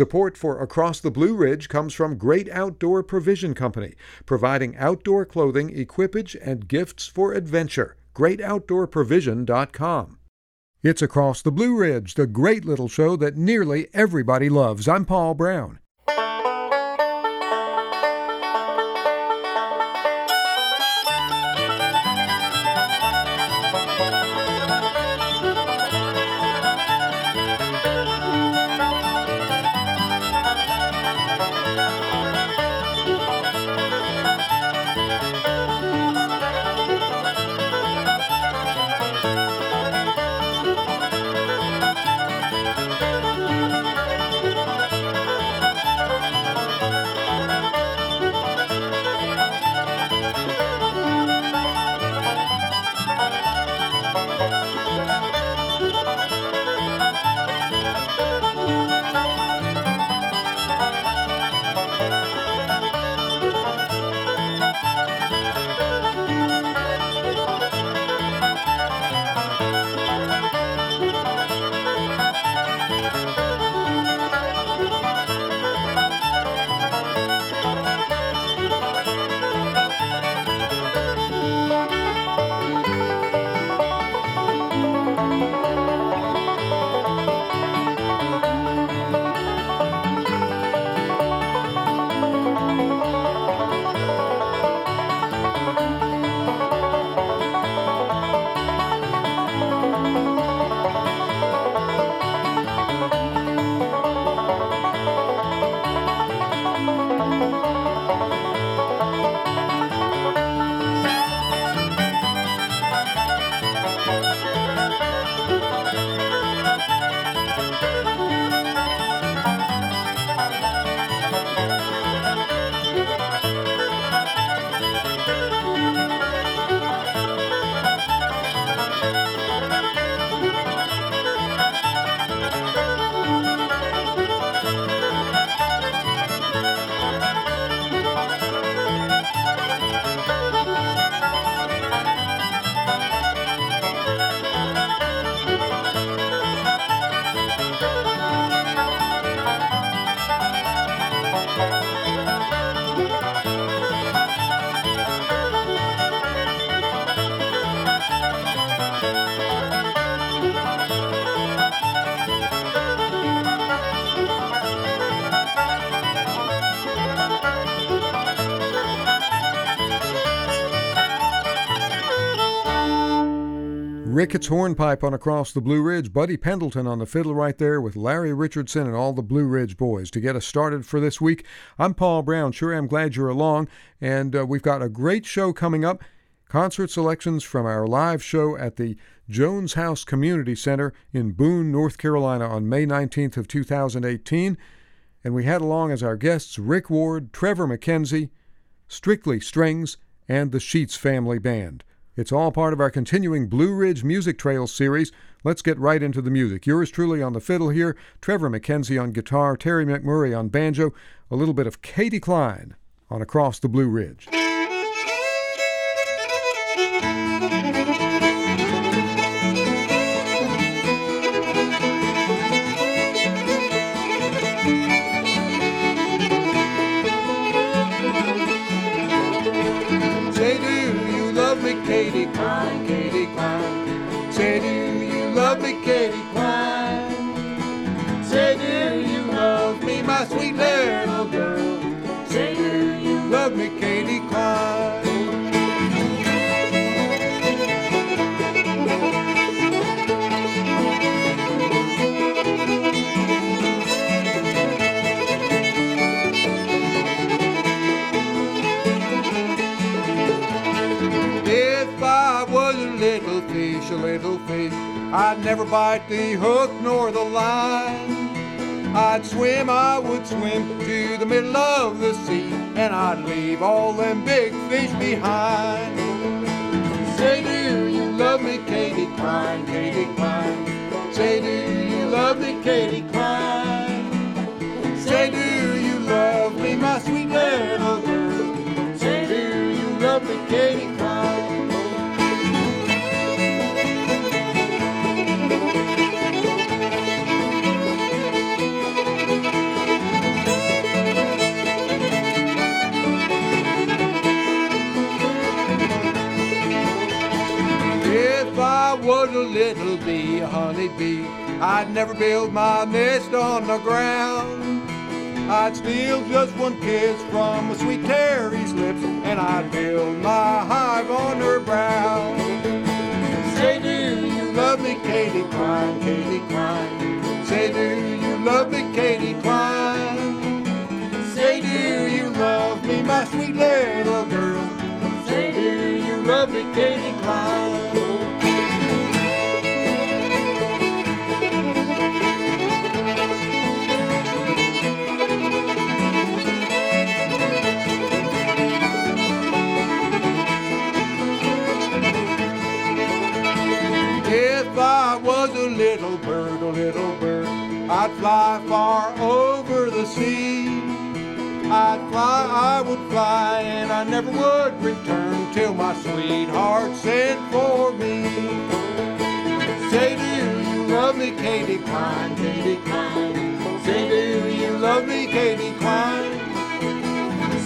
Support for Across the Blue Ridge comes from Great Outdoor Provision Company, providing outdoor clothing, equipage, and gifts for adventure. GreatOutdoorProvision.com. It's Across the Blue Ridge, the great little show that nearly everybody loves. I'm Paul Brown. Ricketts hornpipe on Across the Blue Ridge, Buddy Pendleton on the fiddle right there with Larry Richardson and all the Blue Ridge boys. To get us started for this week, I'm Paul Brown. Sure I'm glad you're along, and uh, we've got a great show coming up. Concert selections from our live show at the Jones House Community Center in Boone, North Carolina on May 19th of 2018. And we had along as our guests Rick Ward, Trevor McKenzie, Strictly Strings, and the Sheets Family Band. It's all part of our continuing Blue Ridge Music Trail series. Let's get right into the music. Yours truly on the fiddle here, Trevor McKenzie on guitar, Terri McMurray on banjo, a little bit of Katie Cline on Across the Blue Ridge. Swim, I would swim to the middle of the sea, and I'd leave all them big fish behind. I'd never build my nest on the ground. I'd steal just one kiss from a sweet Terry's lips, and I'd build my hive on her brow. Say, do you love me, Katie Cline, Katie Cline? Say, do you love me, Katie Cline? Say, do you love me, my sweet little Fly, I would fly, and I never would return till my sweetheart sent for me. Say, do you love me, Katie Cline, Katie Cline? Say, do you love me, Katie Cline?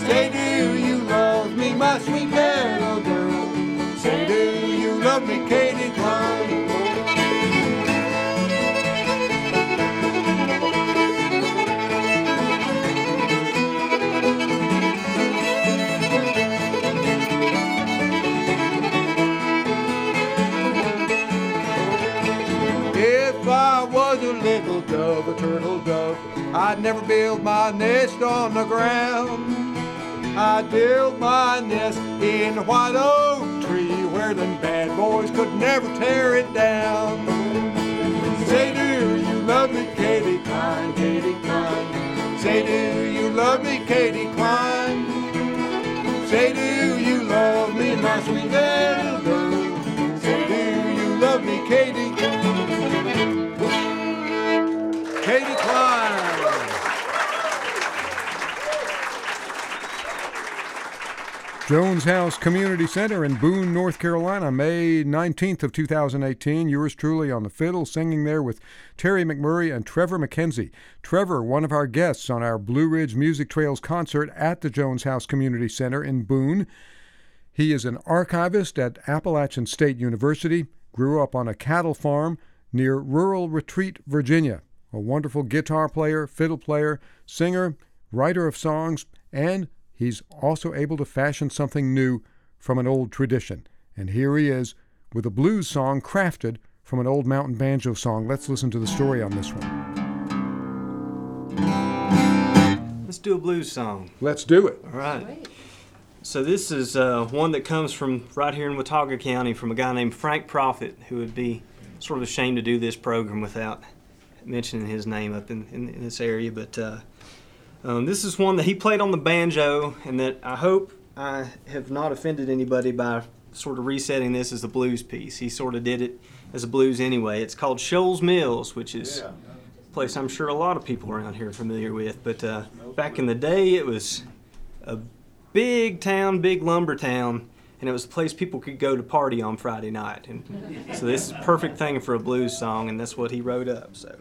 Say, do you love me, my sweet little girl? Say, do you love me, Katie never build my nest on the ground. I'd build my nest in a white oak tree where them bad boys could never tear it down. Say, do you love me, Katie Cline, Katie Cline? Say, do you love me, Katie Cline? Say, do you love me, my sweet little girl? Say, do you love me, Katie? Katie Cline. Jones House Community Center in Boone, North Carolina, May 19th of 2018. Yours truly on the fiddle, singing there with Terri McMurray and Trevor McKenzie. Trevor, one of our guests on our Blue Ridge Music Trails concert at the Jones House Community Center in Boone. He is an archivist at Appalachian State University, grew up on a cattle farm near rural Retreat, Virginia. A wonderful guitar player, fiddle player, singer, writer of songs, and he's also able to fashion something new from an old tradition. And here he is with a blues song crafted from an old mountain banjo song. Let's listen to the story on this one. Let's do a blues song. Let's do it. All right. So this is uh, one that comes from right here in Watauga County from a guy named Frank Proffitt, who would be sort of ashamed to do this program without mentioning his name up in, in, in this area. But uh, um, this is one that he played on the banjo, and that I hope I have not offended anybody by sort of resetting this as a blues piece. He sort of did it as a blues anyway. It's called Shulls Mills, which is a place I'm sure a lot of people around here are familiar with. But uh, back in the day, it was a big town, big lumber town, and it was a place people could go to party on Friday night. And so this is a perfect thing for a blues song, and that's what he wrote up. So.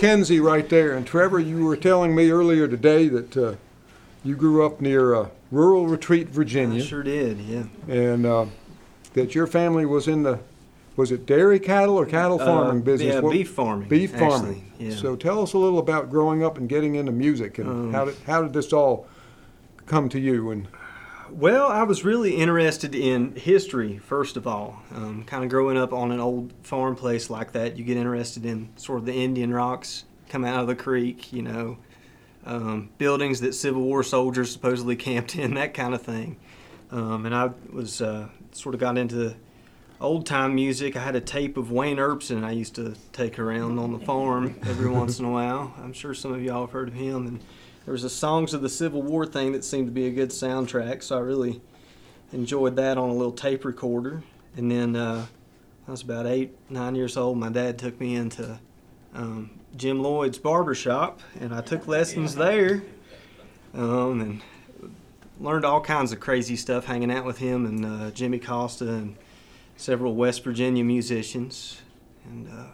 Trevor McKenzie right there. And Trevor, you were telling me earlier today that uh, you grew up near uh, rural Retreat, Virginia. I sure did, yeah. and uh, that your family was in the was it dairy cattle or cattle farming Uh, business? Yeah, What- beef farming. Beef actually, farming. Yeah. So tell us a little about growing up and getting into music and Um, how did how did this all come to you? And Well, I was really interested in history, first of all. Um, kind of growing up on an old farm place like that, you get interested in sort of the Indian rocks come out of the creek, you know, um, buildings that Civil War soldiers supposedly camped in, that kind of thing. Um, and I was uh, sort of got into old time music. I had a tape of Wayne Erbsen I used to take around on the farm every once in a while. I'm sure some of y'all have heard of him. And there was a Songs of the Civil War thing that seemed to be a good soundtrack, so I really enjoyed that on a little tape recorder. And then uh, I was about eight, nine years old. My dad took me into um, Jim Lloyd's barber shop, and I took lessons there. Um, and learned all kinds of crazy stuff hanging out with him and uh, Jimmy Costa and several West Virginia musicians. And uh,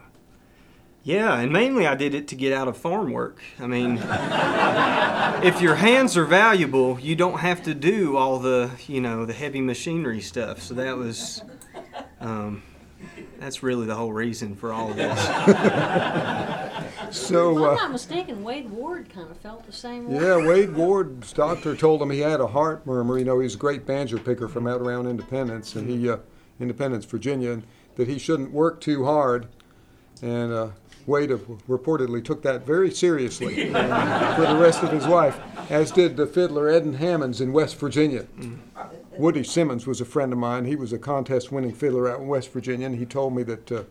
yeah, and mainly I did it to get out of farm work. I mean, if your hands are valuable, you don't have to do all the, you know, the heavy machinery stuff. So that was, um, that's really the whole reason for all of this. so. If I'm Uh, not mistaken, Wade Ward kind of felt the same way. Yeah, Wade Ward's doctor told him he had a heart murmur. You know, he's a great banjo picker from out around Independence, and he, uh, Independence, Virginia, and that he shouldn't work too hard. And uh, Wade reportedly took that very seriously for the rest of his life, as did the fiddler Edden Hammons in West Virginia. Woody Simmons was a friend of mine. He was a contest-winning fiddler out in West Virginia, and he told me that uh,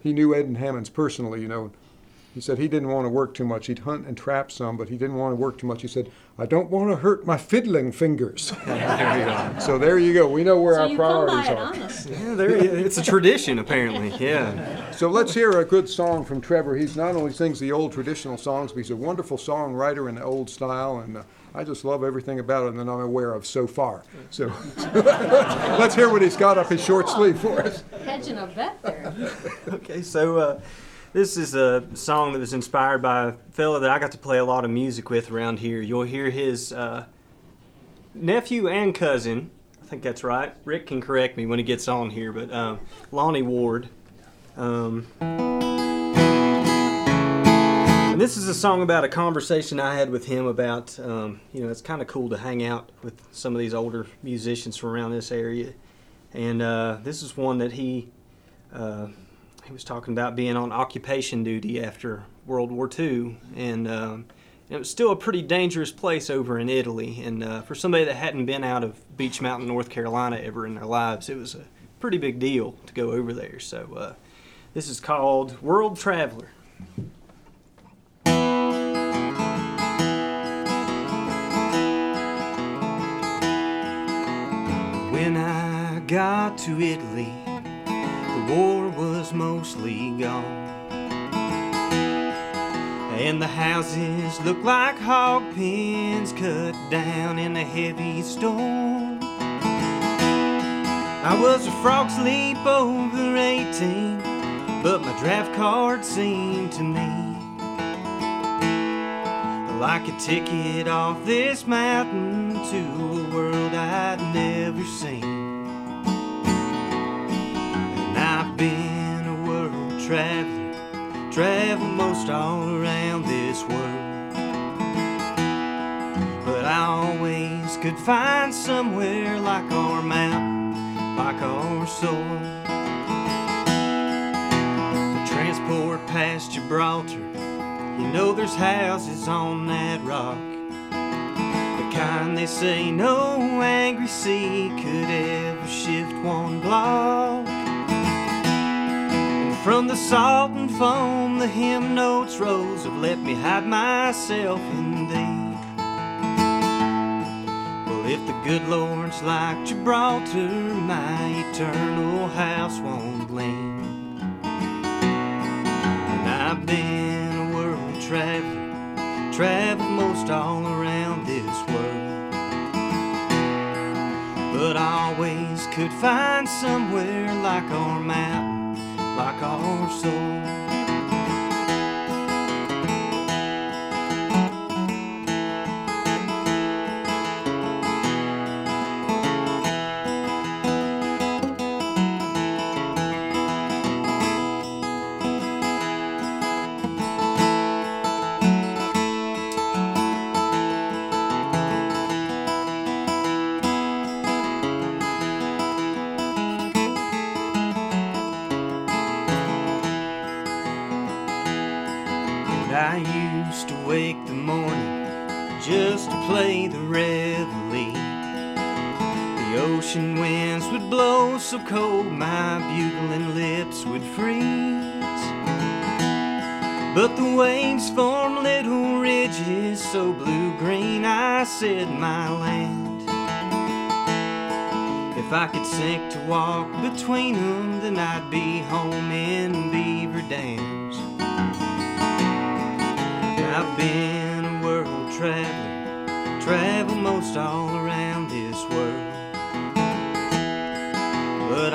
he knew Edden Hammons personally. You know, he said he didn't want to work too much. He'd hunt and trap some, but he didn't want to work too much. He said, "I don't want to hurt my fiddling fingers." so there you go. We know where so our you come by priorities it are. honest. Yeah, there, it's a tradition apparently. Yeah. So let's hear a good song from Trevor. He's not only sings the old traditional songs, but he's a wonderful songwriter in the old style, and uh, I just love everything about it that I'm aware of so far. So let's hear what he's got up his short sleeve for us. Hedging a bet there. Okay, so uh, this is a song that was inspired by a fellow that I got to play a lot of music with around here. You'll hear his uh, nephew and cousin. I think that's right. Rick can correct me when he gets on here, but um, Lonnie Ward. Um, and this is a song about a conversation I had with him about, um, you know, it's kind of cool to hang out with some of these older musicians from around this area. And uh, this is one that he uh, he was talking about being on occupation duty after World War II, and um, it was still a pretty dangerous place over in Italy. And uh, for somebody that hadn't been out of Beech Mountain, North Carolina ever in their lives, it was a pretty big deal to go over there. So uh, this is called World Traveler. When I got to Italy, war was mostly gone. And the houses looked like hog pens cut down in a heavy storm. I was a frog sleep over 18, but my draft card seemed to me like a ticket off this mountain to a world I'd never seen. Traveled most all around this world. But I always could find somewhere like our mountain, like our soil. The transport past Gibraltar you know there's houses on that rock. The kind they say no angry sea could ever shift one block. From the salt and foam, the hymn notes rose of let me hide myself in thee. Well, if the good Lord's like Gibraltar, my eternal house won't lean. And I've been a world traveler, traveled most all around this world. But I always could find somewhere like our mountain, like our soul. so cold my bugling lips would freeze. But the waves form little ridges so blue green, I said, My land. If I could sink to walk between them, then I'd be home in Beaver Dams. I've been a world traveler, traveled most all around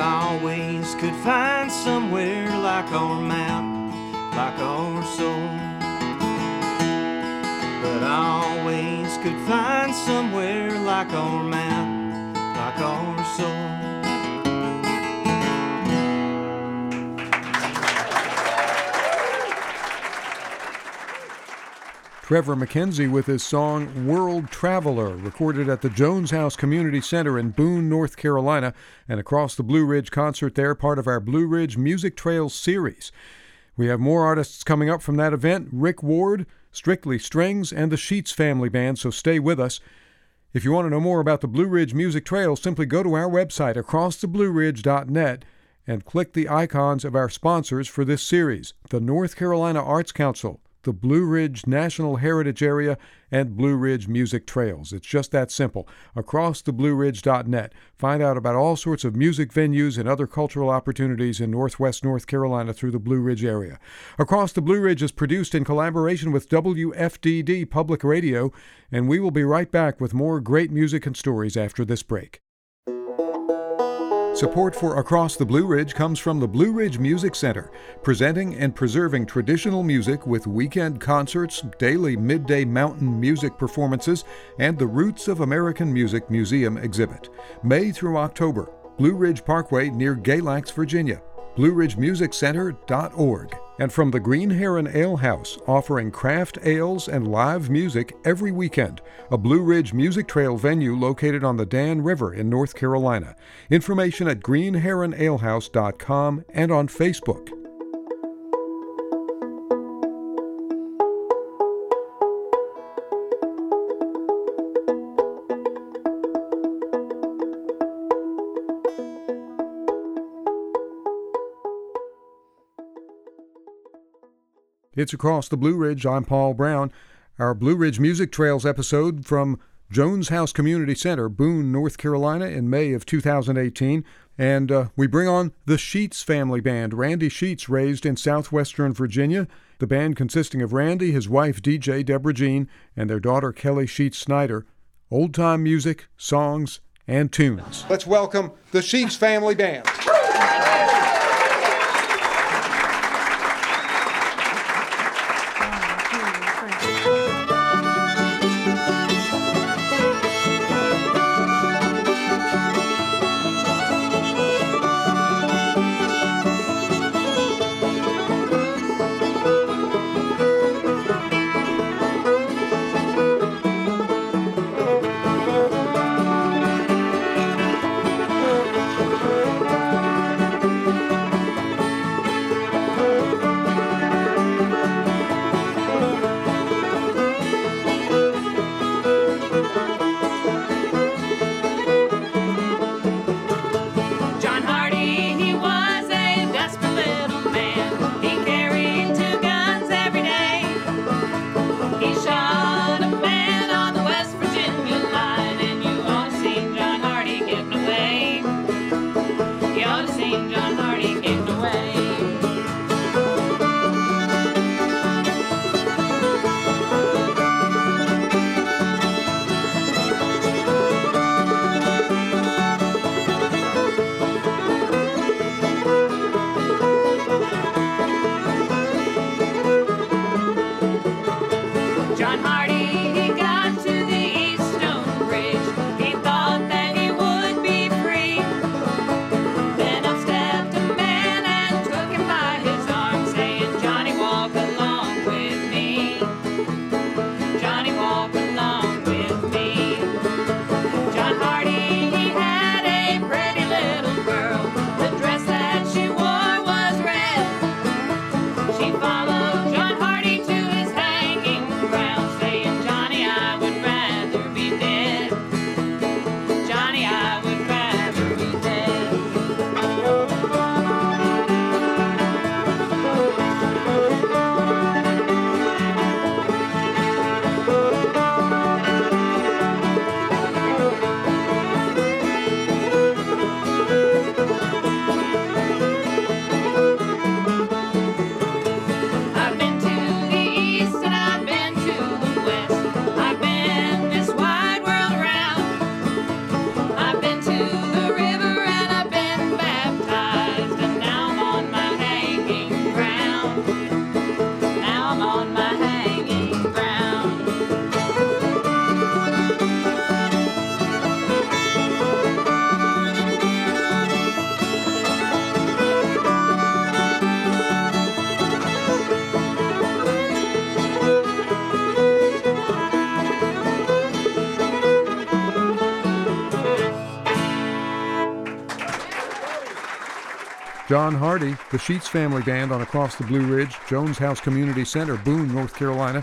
Always could find somewhere like our mountain, like our soul. But I always could find somewhere like our mountain, like our soul. Trevor McKenzie with his song World Traveler, recorded at the Jones House Community Center in Boone, North Carolina, and across the Blue Ridge concert there, part of our Blue Ridge Music Trails series. We have more artists coming up from that event Rick Ward, Strictly Strings, and the Sheets Family Band, so stay with us. If you want to know more about the Blue Ridge Music Trails, simply go to our website, acrosstheblueridge.net, and click the icons of our sponsors for this series the North Carolina Arts Council the Blue Ridge National Heritage Area, and Blue Ridge Music Trails. It's just that simple. AcrossTheBlueRidge.net. Find out about all sorts of music venues and other cultural opportunities in northwest North Carolina through the Blue Ridge area. Across the Blue Ridge is produced in collaboration with WFDD Public Radio, and we will be right back with more great music and stories after this break. Support for Across the Blue Ridge comes from the Blue Ridge Music Center, presenting and preserving traditional music with weekend concerts, daily midday mountain music performances, and the Roots of American Music Museum exhibit. May through October, Blue Ridge Parkway near Galax, Virginia. BlueRidgeMusicCenter.org. And from the Green Heron Ale House, offering craft ales and live music every weekend, a Blue Ridge Music Trail venue located on the Dan River in North Carolina. Information at greenheronalehouse.com and on Facebook. It's Across the Blue Ridge. I'm Paul Brown. Our Blue Ridge Music Trails episode from Jones House Community Center, Boone, North Carolina, in May of 2018. And uh, we bring on the Sheets family band. Randy Sheets, raised in southwestern Virginia. The band consisting of Randy, his wife DJ Deborah Jean, and their daughter Kelly Sheets Snyder. Old time music, songs, and tunes. Let's welcome the Sheets family band. John Hardy, the Sheets Family Band on Across the Blue Ridge, Jones House Community Center, Boone, North Carolina.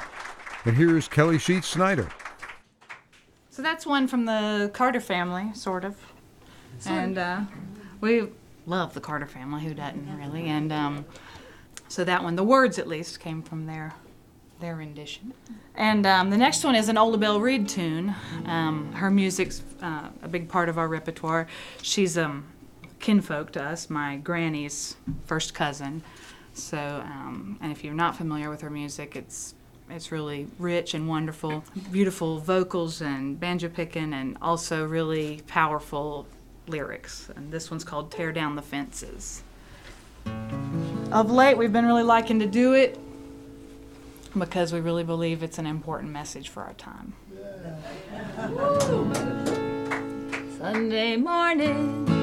And here's Kelly Sheets Snyder. So that's one from the Carter family, sort of. And uh, we love the Carter family. Who doesn't really? And um, so that one, the words at least, came from their their rendition. And um, the next one is an Ola Belle Reed tune. Um, her music's uh, a big part of our repertoire. She's um, kinfolk to us, my granny's first cousin. So, um, and if you're not familiar with her music, it's it's really rich and wonderful, beautiful vocals and banjo picking, and also really powerful lyrics. And this one's called "Tear Down the Fences." Of late, we've been really liking to do it because we really believe it's an important message for our time. Sunday morning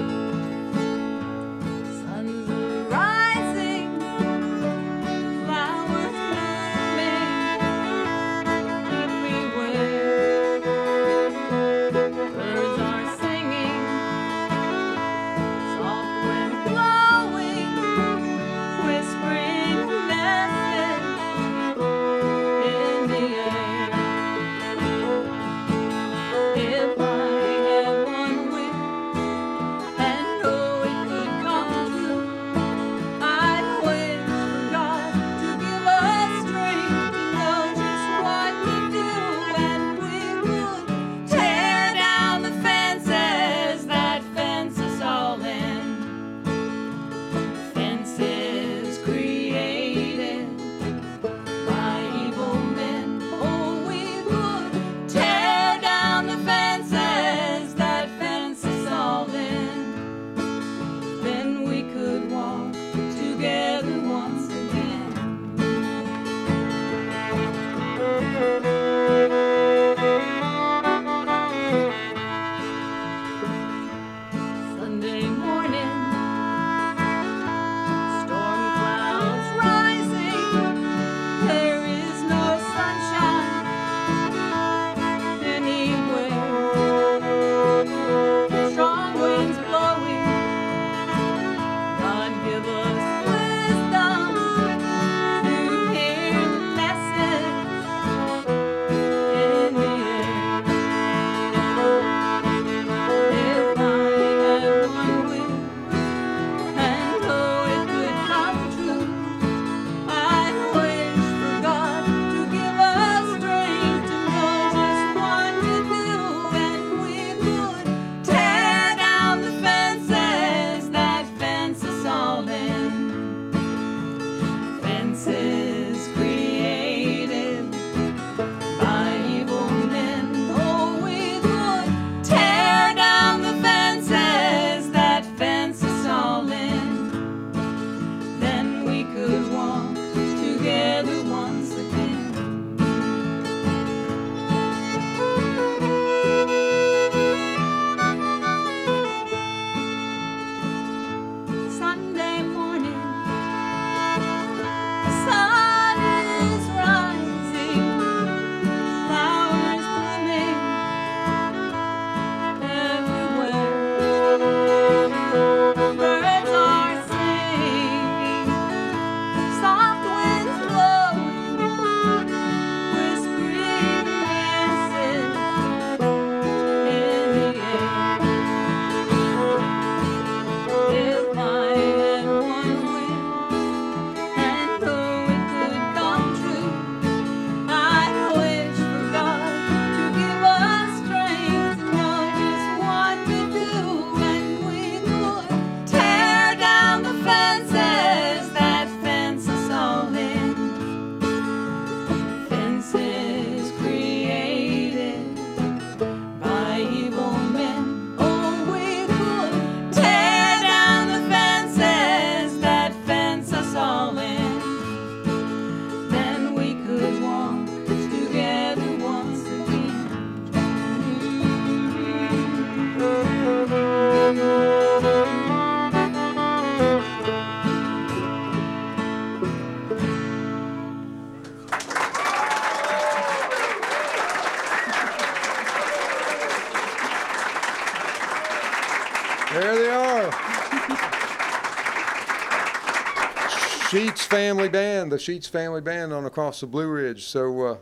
Family Band, the Sheets Family Band on Across the Blue Ridge. So, uh,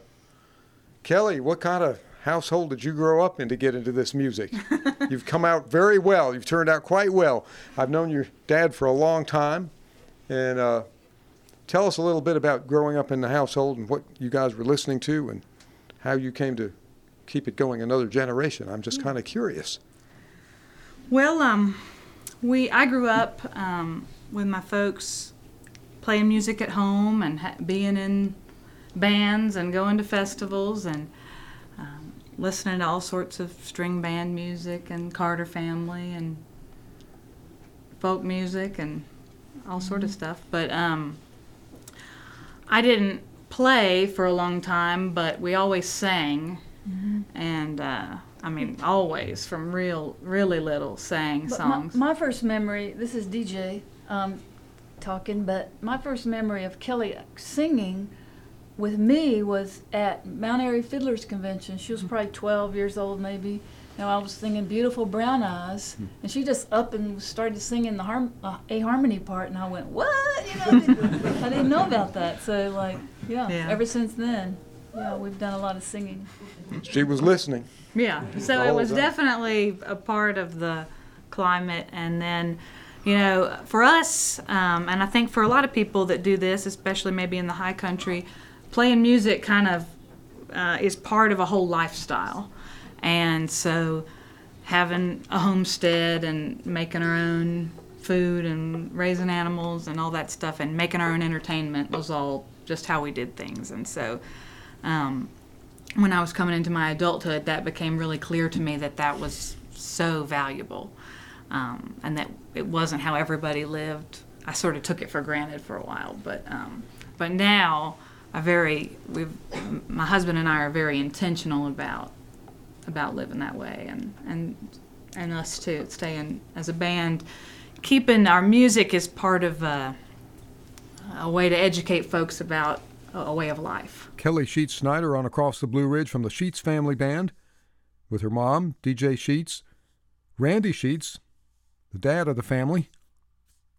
Kelly, what kind of household did you grow up in to get into this music? You've come out very well. You've turned out quite well. I've known your dad for a long time. And uh, tell us a little bit about growing up in the household and what you guys were listening to and how you came to keep it going another generation. I'm just kind of curious. Well, um, we I grew up um, with my folks playing music at home and ha- being in bands and going to festivals and um, listening to all sorts of string band music and Carter Family and folk music and all sort of stuff. But um, I didn't play for a long time, but we always sang, and uh, I mean always from real, really little sang But songs. My, my first memory, this is DJ um, talking, but my first memory of Kelly singing with me was at Mount Airy Fiddlers Convention. She was Mm-hmm. probably 12 years old, maybe. And I was singing Beautiful Brown Eyes, Hmm. and she just up and started singing the harm, uh, A harmony part, and I went, What? You know, I didn't, I didn't know about that. So, like, yeah, Yeah. ever since then, yeah, we've done a lot of singing. She was listening. Yeah, so it was definitely a part of the climate. And then, you know, for us, um, and I think for a lot of people that do this, especially maybe in the high country, playing music kind of uh, is part of a whole lifestyle. And so having a homestead and making our own food and raising animals and all that stuff and making our own entertainment was all just how we did things. And so, um, when I was coming into my adulthood, that became really clear to me that that was so valuable, um, and that it wasn't how everybody lived. I sort of took it for granted for a while, but um, but now I very we've my husband and I are very intentional about about living that way, and and and us too, staying as a band, keeping our music as part of a, a way to educate folks about a way of life. Kelly Sheets Snyder on Across the Blue Ridge from the Sheets Family Band with her mom, DJ Sheets. Randy Sheets, the dad of the family,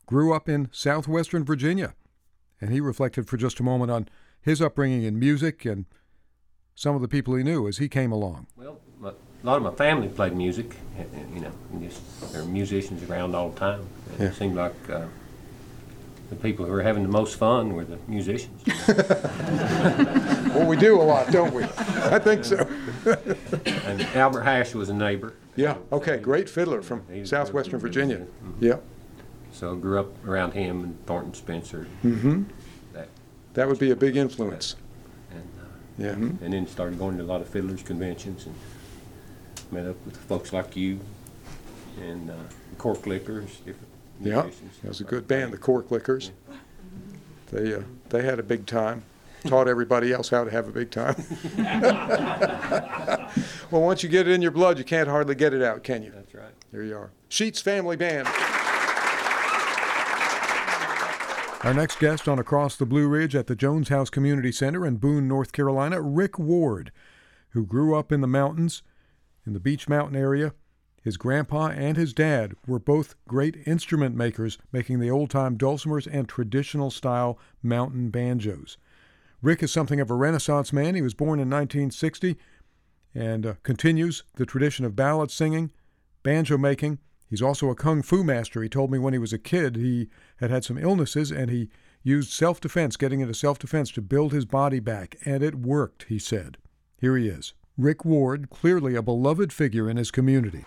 grew up in southwestern Virginia, and he reflected for just a moment on his upbringing in music and some of the people he knew as he came along. Well, my, a lot of my family played music, and, and, you know, just there were musicians around all the time. And Yeah. It seemed like uh, the people who were having the most fun were the musicians. Well, we do a lot, don't we? I think so. and Albert Hash was a neighbor, Yeah, okay, great fiddler from southwestern Virginia. Mhm. Yeah, so grew up around him and Thornton Spencer. mm-hmm. That That would be a big influence. and uh, Yeah. and then started going to a lot of fiddlers conventions and met up with folks like you and uh, Cork Lickers, Yeah, that was a good band, the Cork Lickers. They, uh, they had a big time, taught everybody else how to have a big time. Well, once you get it in your blood, you can't hardly get it out, can you? That's right. There you are. Sheets Family Band. Our next guest on Across the Blue Ridge at the Jones House Community Center in Boone, North Carolina, Rick Ward, who grew up in the mountains, in the Beech Mountain area. His grandpa and his dad were both great instrument makers, making the old time dulcimers and traditional style mountain banjos. Rick is something of a Renaissance man. He was born in 1960 and uh, continues the tradition of ballad singing, banjo making. He's also a kung fu master. He told me when he was a kid he had had some illnesses and he used self defense, getting into self defense to build his body back, and it worked, he said. Here he is. Rick Ward, clearly a beloved figure in his community.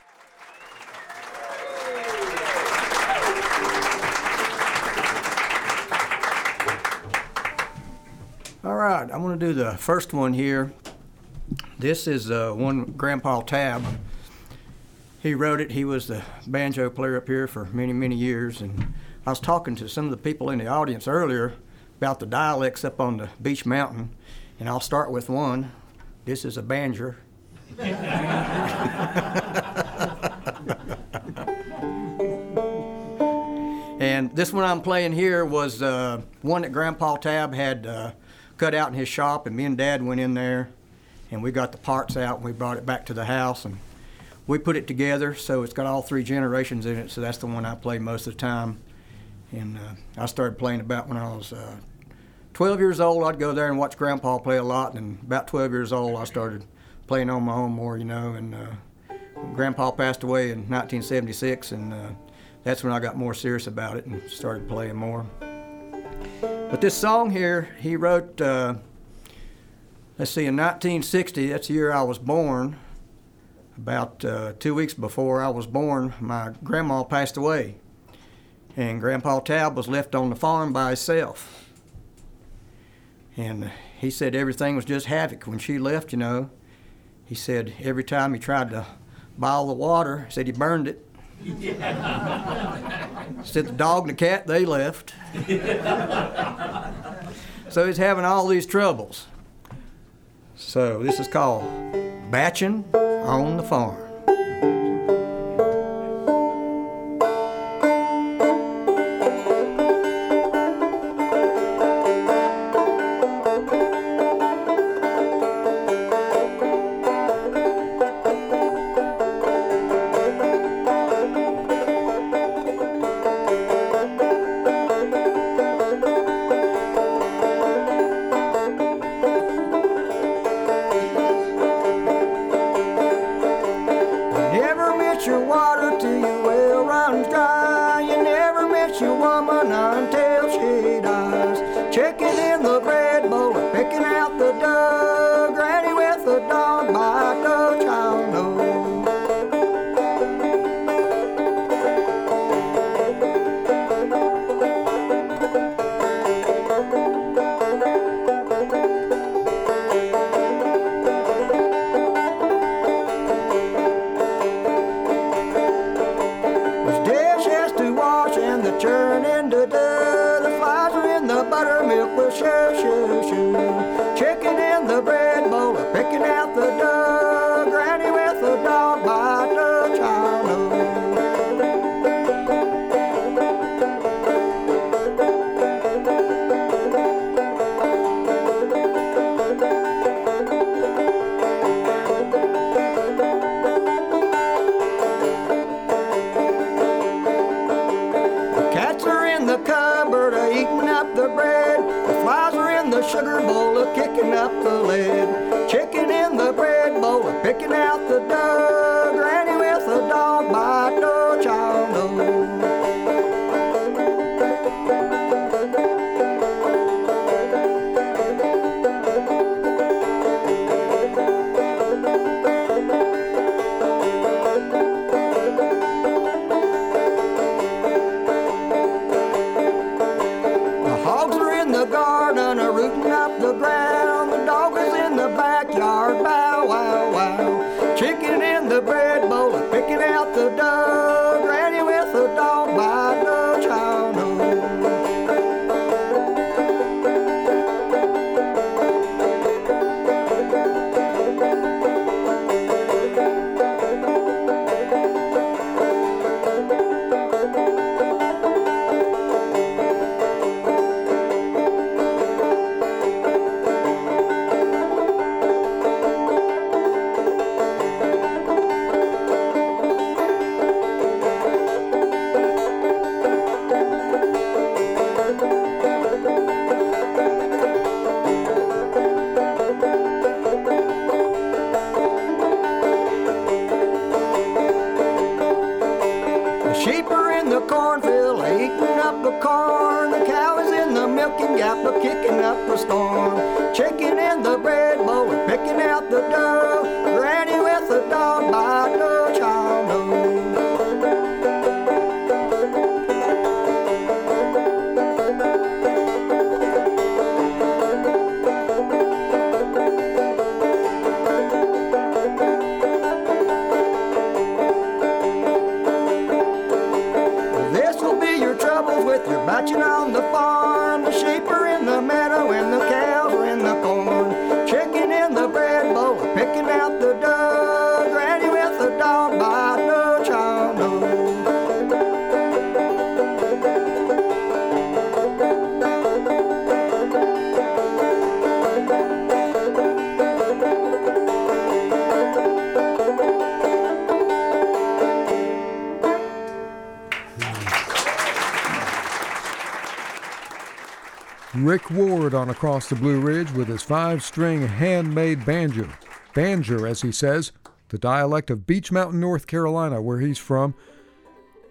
Right, I'm going to do the first one here. This is uh, one Grandpa Tab. He wrote it. He was the banjo player up here for many, many years. And I was talking to some of the people in the audience earlier about the dialects up on the Beech Mountain. And I'll start with one. This is a banjo. And this one I'm playing here was uh, one that Grandpa Tab had uh, cut out in his shop, and me and Dad went in there, and we got the parts out, and we brought it back to the house, and we put it together, so it's got all three generations in it. So that's the one I play most of the time. And uh, I started playing about when I was uh, 12 years old. I'd go there and watch Grandpa play a lot. And about 12 years old, I started playing on my own more, you know. And uh, Grandpa passed away in 1976, and uh, that's when I got more serious about it and started playing more. But this song here, he wrote, uh, let's see, in 1960, that's the year I was born. About uh, two weeks before I was born, my grandma passed away and Grandpa Tab was left on the farm by himself. And he said everything was just havoc when she left, you know. He said every time he tried to boil the water, he said he burned it. said the dog and the cat, they left. so he's having all these troubles. So this is called Batching on the Farm. Picking on Across the Blue Ridge with his five string handmade banjo. Banjo, as he says, the dialect of Beech Mountain, North Carolina, where he's from.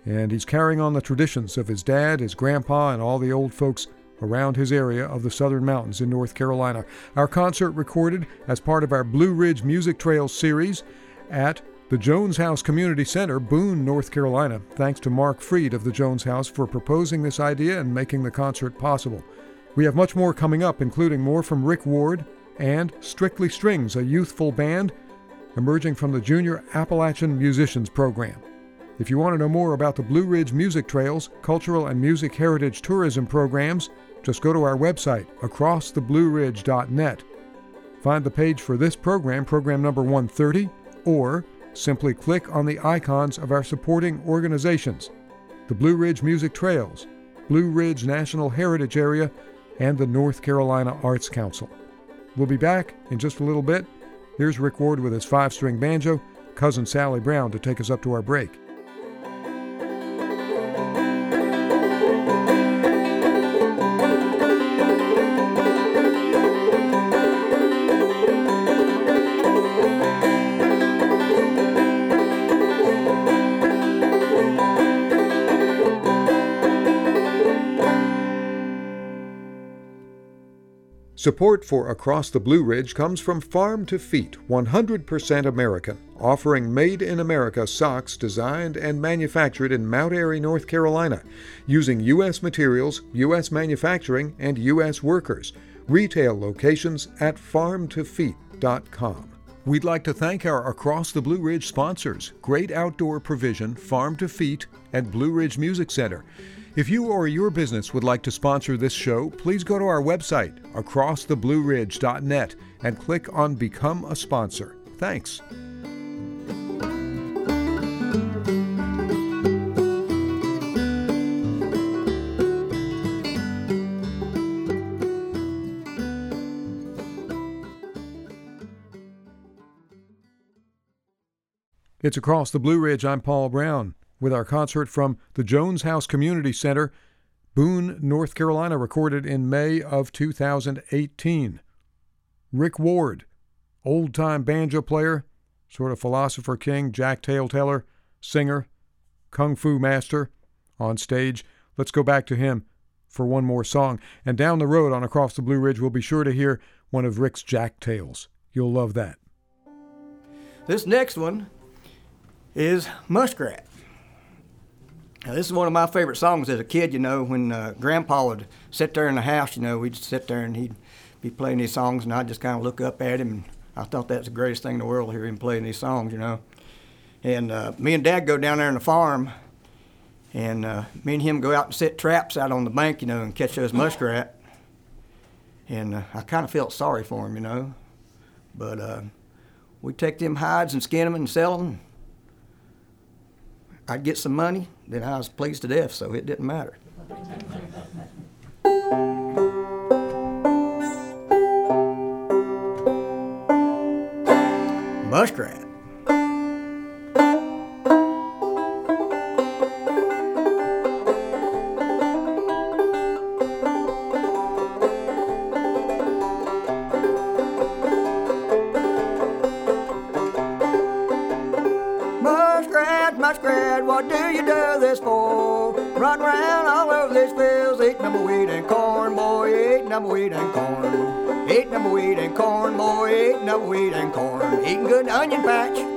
And he's carrying on the traditions of his dad, his grandpa, and all the old folks around his area of the Southern Mountains in North Carolina. Our concert recorded as part of our Blue Ridge Music Trails series at the Jones House Community Center, Boone, North Carolina. Thanks to Mark Freed of the Jones House for proposing this idea and making the concert possible. We have much more coming up, including more from Rick Ward and Strictly Strings, a youthful band emerging from the Junior Appalachian Musicians Program. If you want to know more about the Blue Ridge Music Trails, cultural and music heritage tourism programs, just go to our website, acrosstheblueridge.net. Find the page for this program, program number 130, or simply click on the icons of our supporting organizations the Blue Ridge Music Trails, Blue Ridge National Heritage Area, and the North Carolina Arts Council. We'll be back in just a little bit. Here's Rick Ward with his five string banjo, cousin Sally Brown to take us up to our break. Support for Across the Blue Ridge comes from Farm to Feet, 100% American, offering made in America socks designed and manufactured in Mount Airy, North Carolina, using U.S. materials, U.S. manufacturing, and U.S. workers. Retail locations at farmtofeet.com. We'd like to thank our Across the Blue Ridge sponsors Great Outdoor Provision, Farm to Feet, and Blue Ridge Music Center. If you or your business would like to sponsor this show, please go to our website, acrosstheblueridge.net, and click on Become a Sponsor. Thanks. It's Across the Blue Ridge. I'm Paul Brown with our concert from the Jones House Community Center, Boone, North Carolina, recorded in May of 2018. Rick Ward, old time banjo player, sort of philosopher king, Jack Tale teller, singer, kung fu master on stage. Let's go back to him for one more song. And down the road on Across the Blue Ridge, we'll be sure to hear one of Rick's Jack Tales. You'll love that. This next one is Muskrat. Now, this is one of my favorite songs as a kid, you know, when uh, Grandpa would sit there in the house, you know, we'd sit there and he'd be playing these songs, and I'd just kind of look up at him, and I thought that's the greatest thing in the world to hear him playing these songs, you know. And uh, me and Dad go down there on the farm, and uh, me and him go out and set traps out on the bank, you know, and catch those muskrat. And uh, I kind of felt sorry for him, you know. But uh, we take them hides and skin them and sell them. I'd get some money, then I was pleased to death, so it didn't matter. Muskrat. Wheat and corn. Eating number wheat and corn, boy, eating number wheat and corn. Eating good onion patch.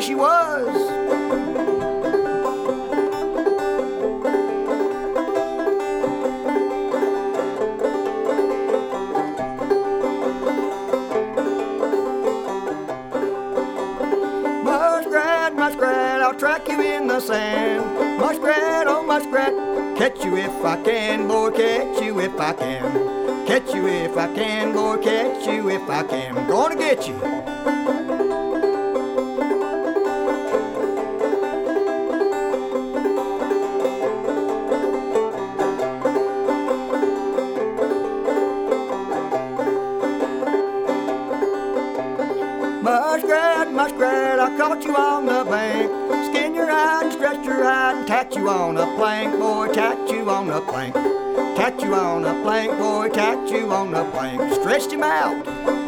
Dead. Wish he was. Muskrat, muskrat, I'll track you in the sand. Muskrat, oh muskrat, catch you if I can, boy, catch you if I can. Catch you if I can, boy, catch you if I can. Gonna get you. You on the bank. Skin your hide and stretch your hide and you on a plank, boy, you on a plank. You on a plank, boy, you on a plank. Stretched him out.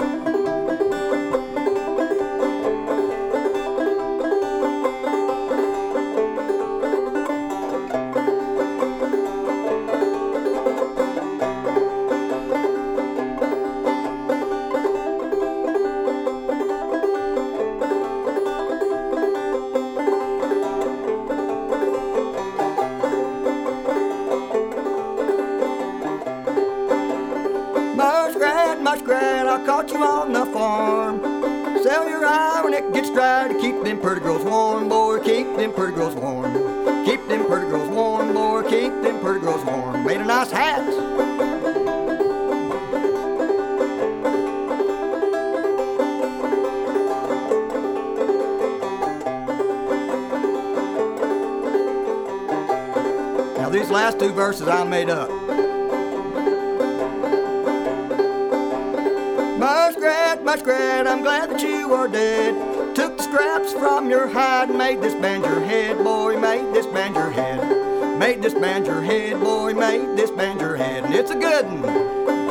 Made up. Muskrat, muskrat, I'm glad that you are dead. Took the scraps from your hide and made this band your head, boy, made this band your head. Made this band your head, boy, made this band your head. And it's a good one.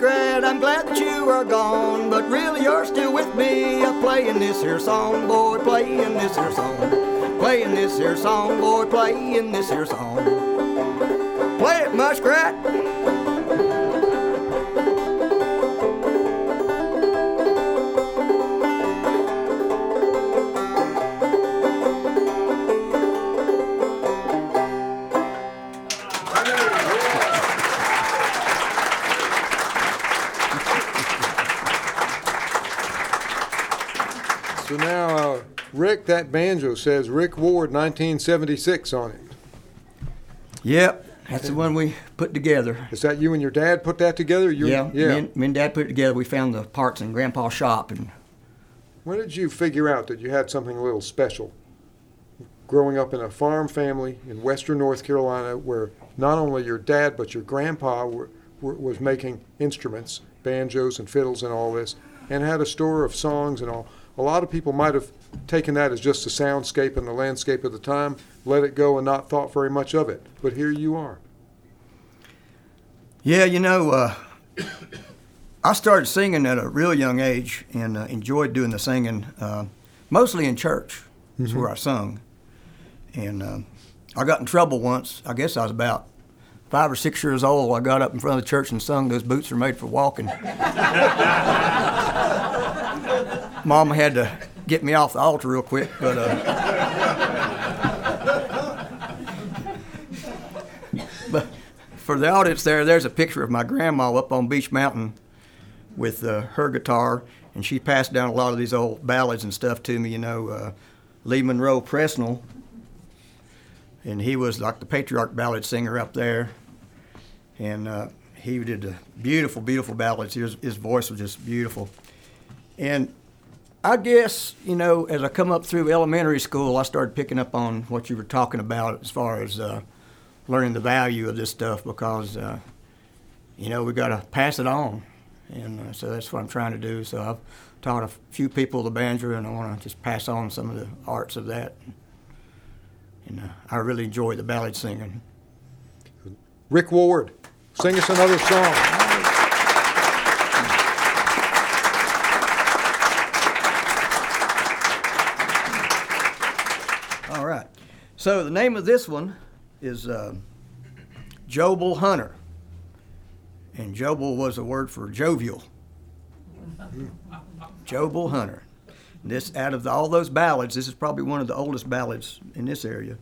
Muskrat, I'm glad that you are gone, but really you're still with me. A playing this here song, boy, playing this here song, playing this here song, boy, playing this here song. Play it, muskrat. That banjo says Rick Ward 1976 on it. Yep, that's the one we put together. Is that you and your dad put that together? You, Yeah, yeah. Me, and, me and Dad put it together. We found the parts in Grandpa's shop, and When did you figure out that you had something a little special? Growing up in a farm family in western North Carolina, where not only your dad but your grandpa were, were, was making instruments, banjos and fiddles and all this, and had a store of songs and all. A lot of people might have taken that as just the soundscape and the landscape of the time, let it go, and not thought very much of it. But here you are. Yeah, you know, uh, I started singing at a real young age and uh, enjoyed doing the singing, uh, mostly in church. That's where I sung. And uh, I got in trouble once. I guess I was about five or six years old. I got up in front of the church and sung "Those Boots Are Made for Walking." Mama had to get me off the altar real quick, but. Uh, but for the audience there, there's a picture of my grandma up on Beech Mountain with uh, her guitar, and she passed down a lot of these old ballads and stuff to me. You know, uh, Lee Monroe Presnell, and he was like the patriarch ballad singer up there, and uh, he did uh, beautiful, beautiful ballads. His, his voice was just beautiful, and I guess you know as I come up through elementary school, I started picking up on what you were talking about as far as uh, learning the value of this stuff because uh, you know we got to pass it on, and uh, so that's what I'm trying to do. So I've taught a few people the banjo, and I want to just pass on some of the arts of that. And uh, I really enjoy the ballad singing. Rick Ward, sing us another song. All right. So the name of this one is uh, Jobel Hunter. And Jobel was a word for jovial. Jobel Hunter. This out of the, all those ballads, this is probably one of the oldest ballads in this area,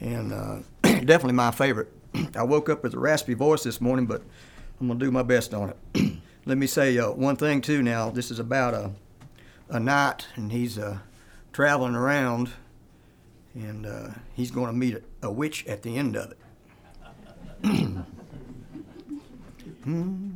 and uh, definitely my favorite. I woke up with a raspy voice this morning, but I'm gonna do my best on it. Let me say uh, one thing too. Now this is about a a knight, and he's uh, traveling around, and uh, he's going to meet a, a witch at the end of it. Hmm.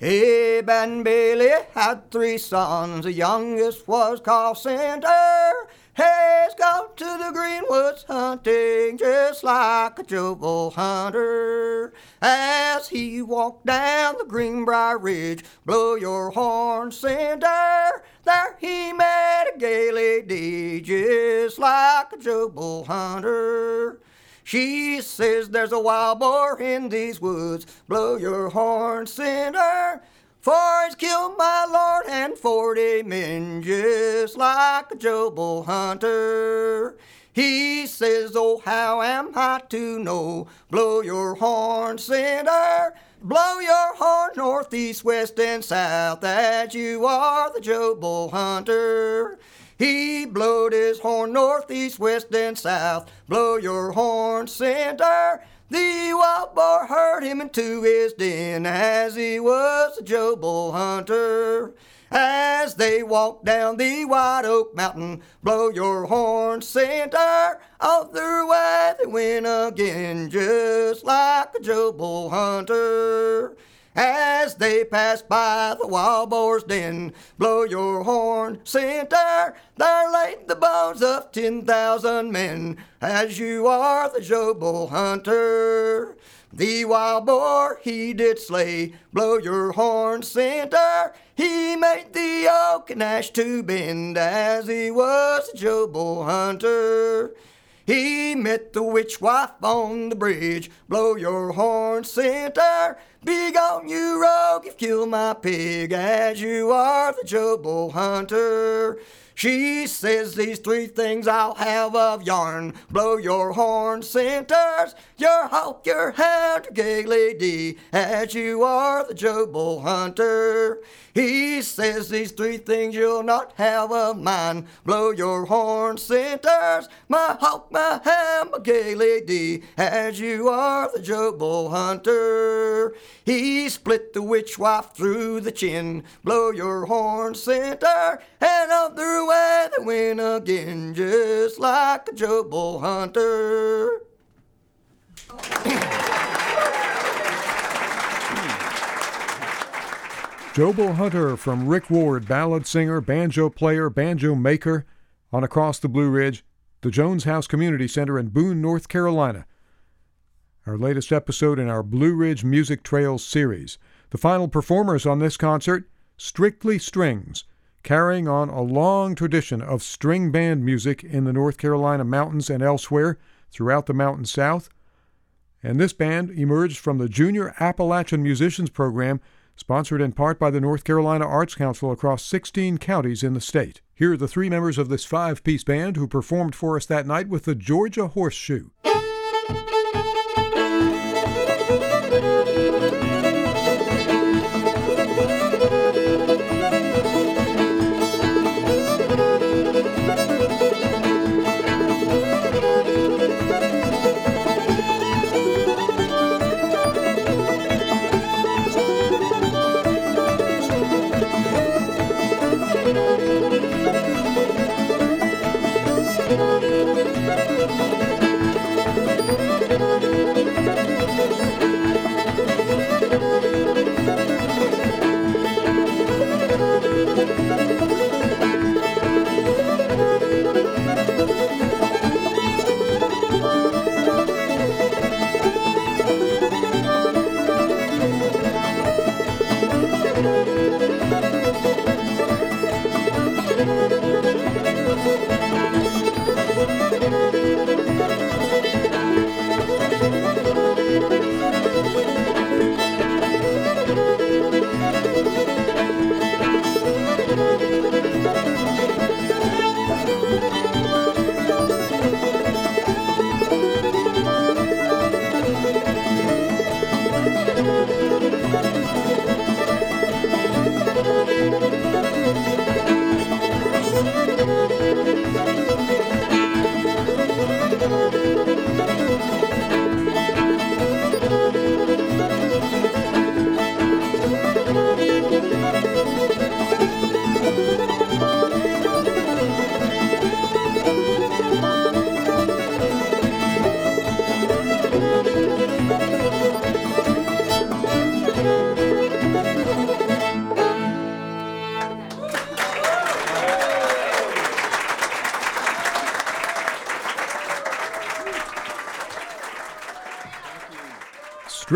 Abe and Billy had three sons. The youngest was called Cinder. He's gone to the greenwoods hunting just like a Joe hunter. As he walked down the Greenbrier Ridge, blow your horn, Cinder. There he met a gay lady just like a Joe hunter. She says there's a wild boar in these woods. Blow your horn, Cinder. For he's killed my lord and forty men, just like a Bull hunter. He says, Oh, how am I to know? Blow your horn, Cinder. Blow your horn north, east, west, and south, that you are the Bull hunter. He blowed his horn north, east, west, and south. Blow your horn, Cinder. The wild boar heard him into his den as he was a Bull hunter. As they walk down the White Oak Mountain, blow your horn, Cinder. Off their way they went again, just like a Bull hunter. As they pass by the wild boar's den, blow your horn, Cinder. There lay the bones of ten thousand men, as you are the Bull hunter. The wild boar he did slay, blow your horn, Cinder. He made the oak and ash to bend, as he was a Bull hunter. He met the witch wife on the bridge. Blow your horn, Cinder. Be gone, you rogue, you've killed my pig, as you are the Bull hunter. She says these three things I'll have of yarn. Blow your horn, Cinters, your hawk, your hound, your gay lady, as you are the Bull hunter. He says these three things you'll not have of mine. Blow your horn, Cinters, my hawk, my hound, my gay lady, as you are the Bull hunter. He split the witch wife through the chin. Blow your horn, Cinter, and up the way they went again, just like a Bull hunter. Joe Hunter from Rick Ward, ballad singer, banjo player, banjo maker, on Across the Blue Ridge, the Jones House Community Center in Boone, North Carolina. Our latest episode in our Blue Ridge Music Trails series. The final performers on this concert, Strictly Strings, carrying on a long tradition of string band music in the North Carolina mountains and elsewhere throughout the Mountain South. And this band emerged from the Junior Appalachian Musicians Program, sponsored in part by the North Carolina Arts Council across 16 counties in the state. Here are the three members of this five piece band who performed for us that night with the Georgia Horseshoe.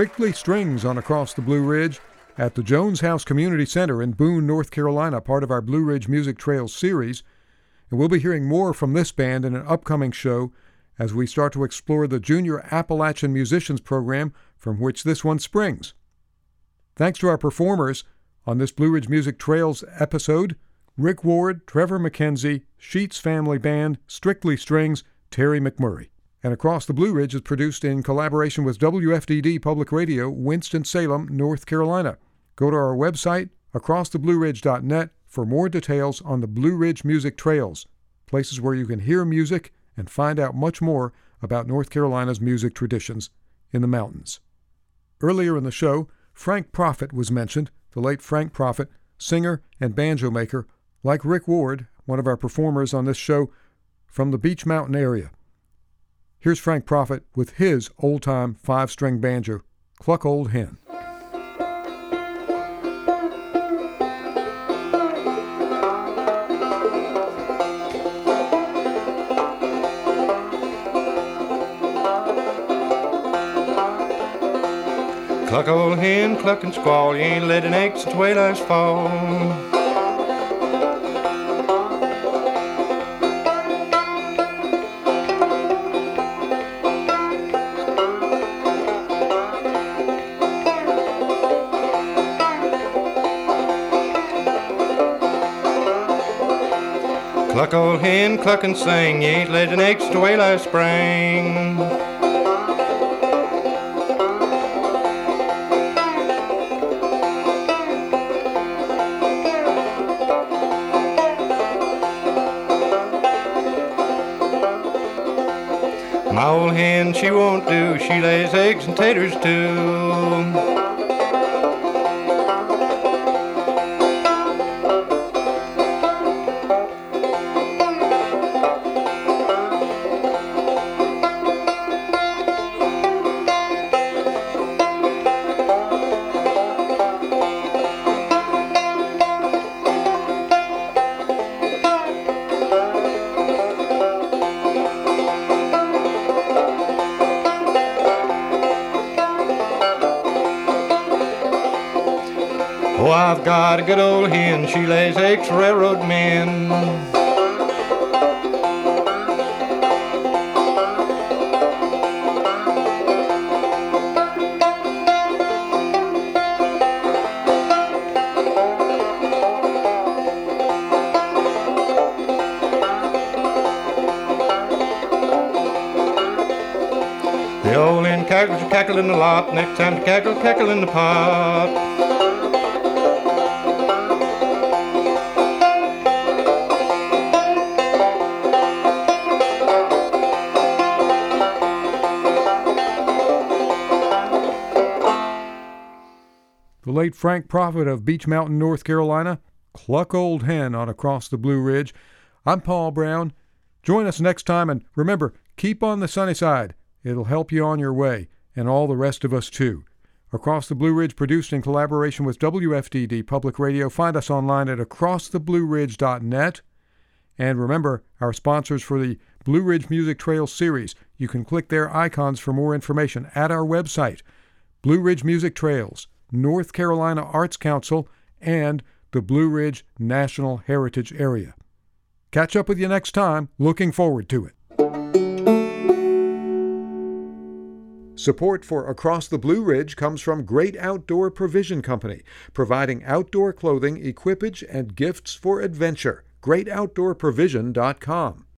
Strictly Strings on Across the Blue Ridge at the Jones House Community Center in Boone, North Carolina, part of our Blue Ridge Music Trails series. And we'll be hearing more from this band in an upcoming show as we start to explore the Junior Appalachian Musicians Program from which this one springs. Thanks to our performers on this Blue Ridge Music Trails episode Rick Ward, Trevor McKenzie, Sheets Family Band, Strictly Strings, Terri McMurray. And Across the Blue Ridge is produced in collaboration with WFDD Public Radio, Winston-Salem, North Carolina. Go to our website, acrosstheblueridge.net, for more details on the Blue Ridge Music Trails, places where you can hear music and find out much more about North Carolina's music traditions in the mountains. Earlier in the show, Frank Proffitt was mentioned, the late Frank Proffitt, singer and banjo maker, like Rick Ward, one of our performers on this show from the Beech Mountain area. Here's Frank Proffitt with his old time five string banjo, Cluck Old Hen. Cluck old hen, cluck and squall, you ain't letting eggs and twilights fall. Old hen, cluck and sing, you ain't letting eggs to wait last spring. My old hen, she won't do, she lays eggs and taters too. Got a good old hen, she lays eggs for railroad men. The old hen cackles, cackle in the lot. Next time to cackle, cackle in the pot. Late Frank Proffitt of Beech Mountain, North Carolina, Cluck Old Hen on Across the Blue Ridge. I'm Paul Brown. Join us next time, and remember, keep on the sunny side. It'll help you on your way, and all the rest of us too. Across the Blue Ridge, produced in collaboration with WFDD Public Radio. Find us online at acrosstheblueridge.net. And remember, our sponsors for the Blue Ridge Music Trail series. You can click their icons for more information at our website, Blue Ridge Music Trails, North Carolina Arts Council, and the Blue Ridge National Heritage Area. Catch up with you next time. Looking forward to it. Support for Across the Blue Ridge comes from Great Outdoor Provision Company, providing outdoor clothing, equipage, and gifts for adventure. GreatOutdoorProvision.com.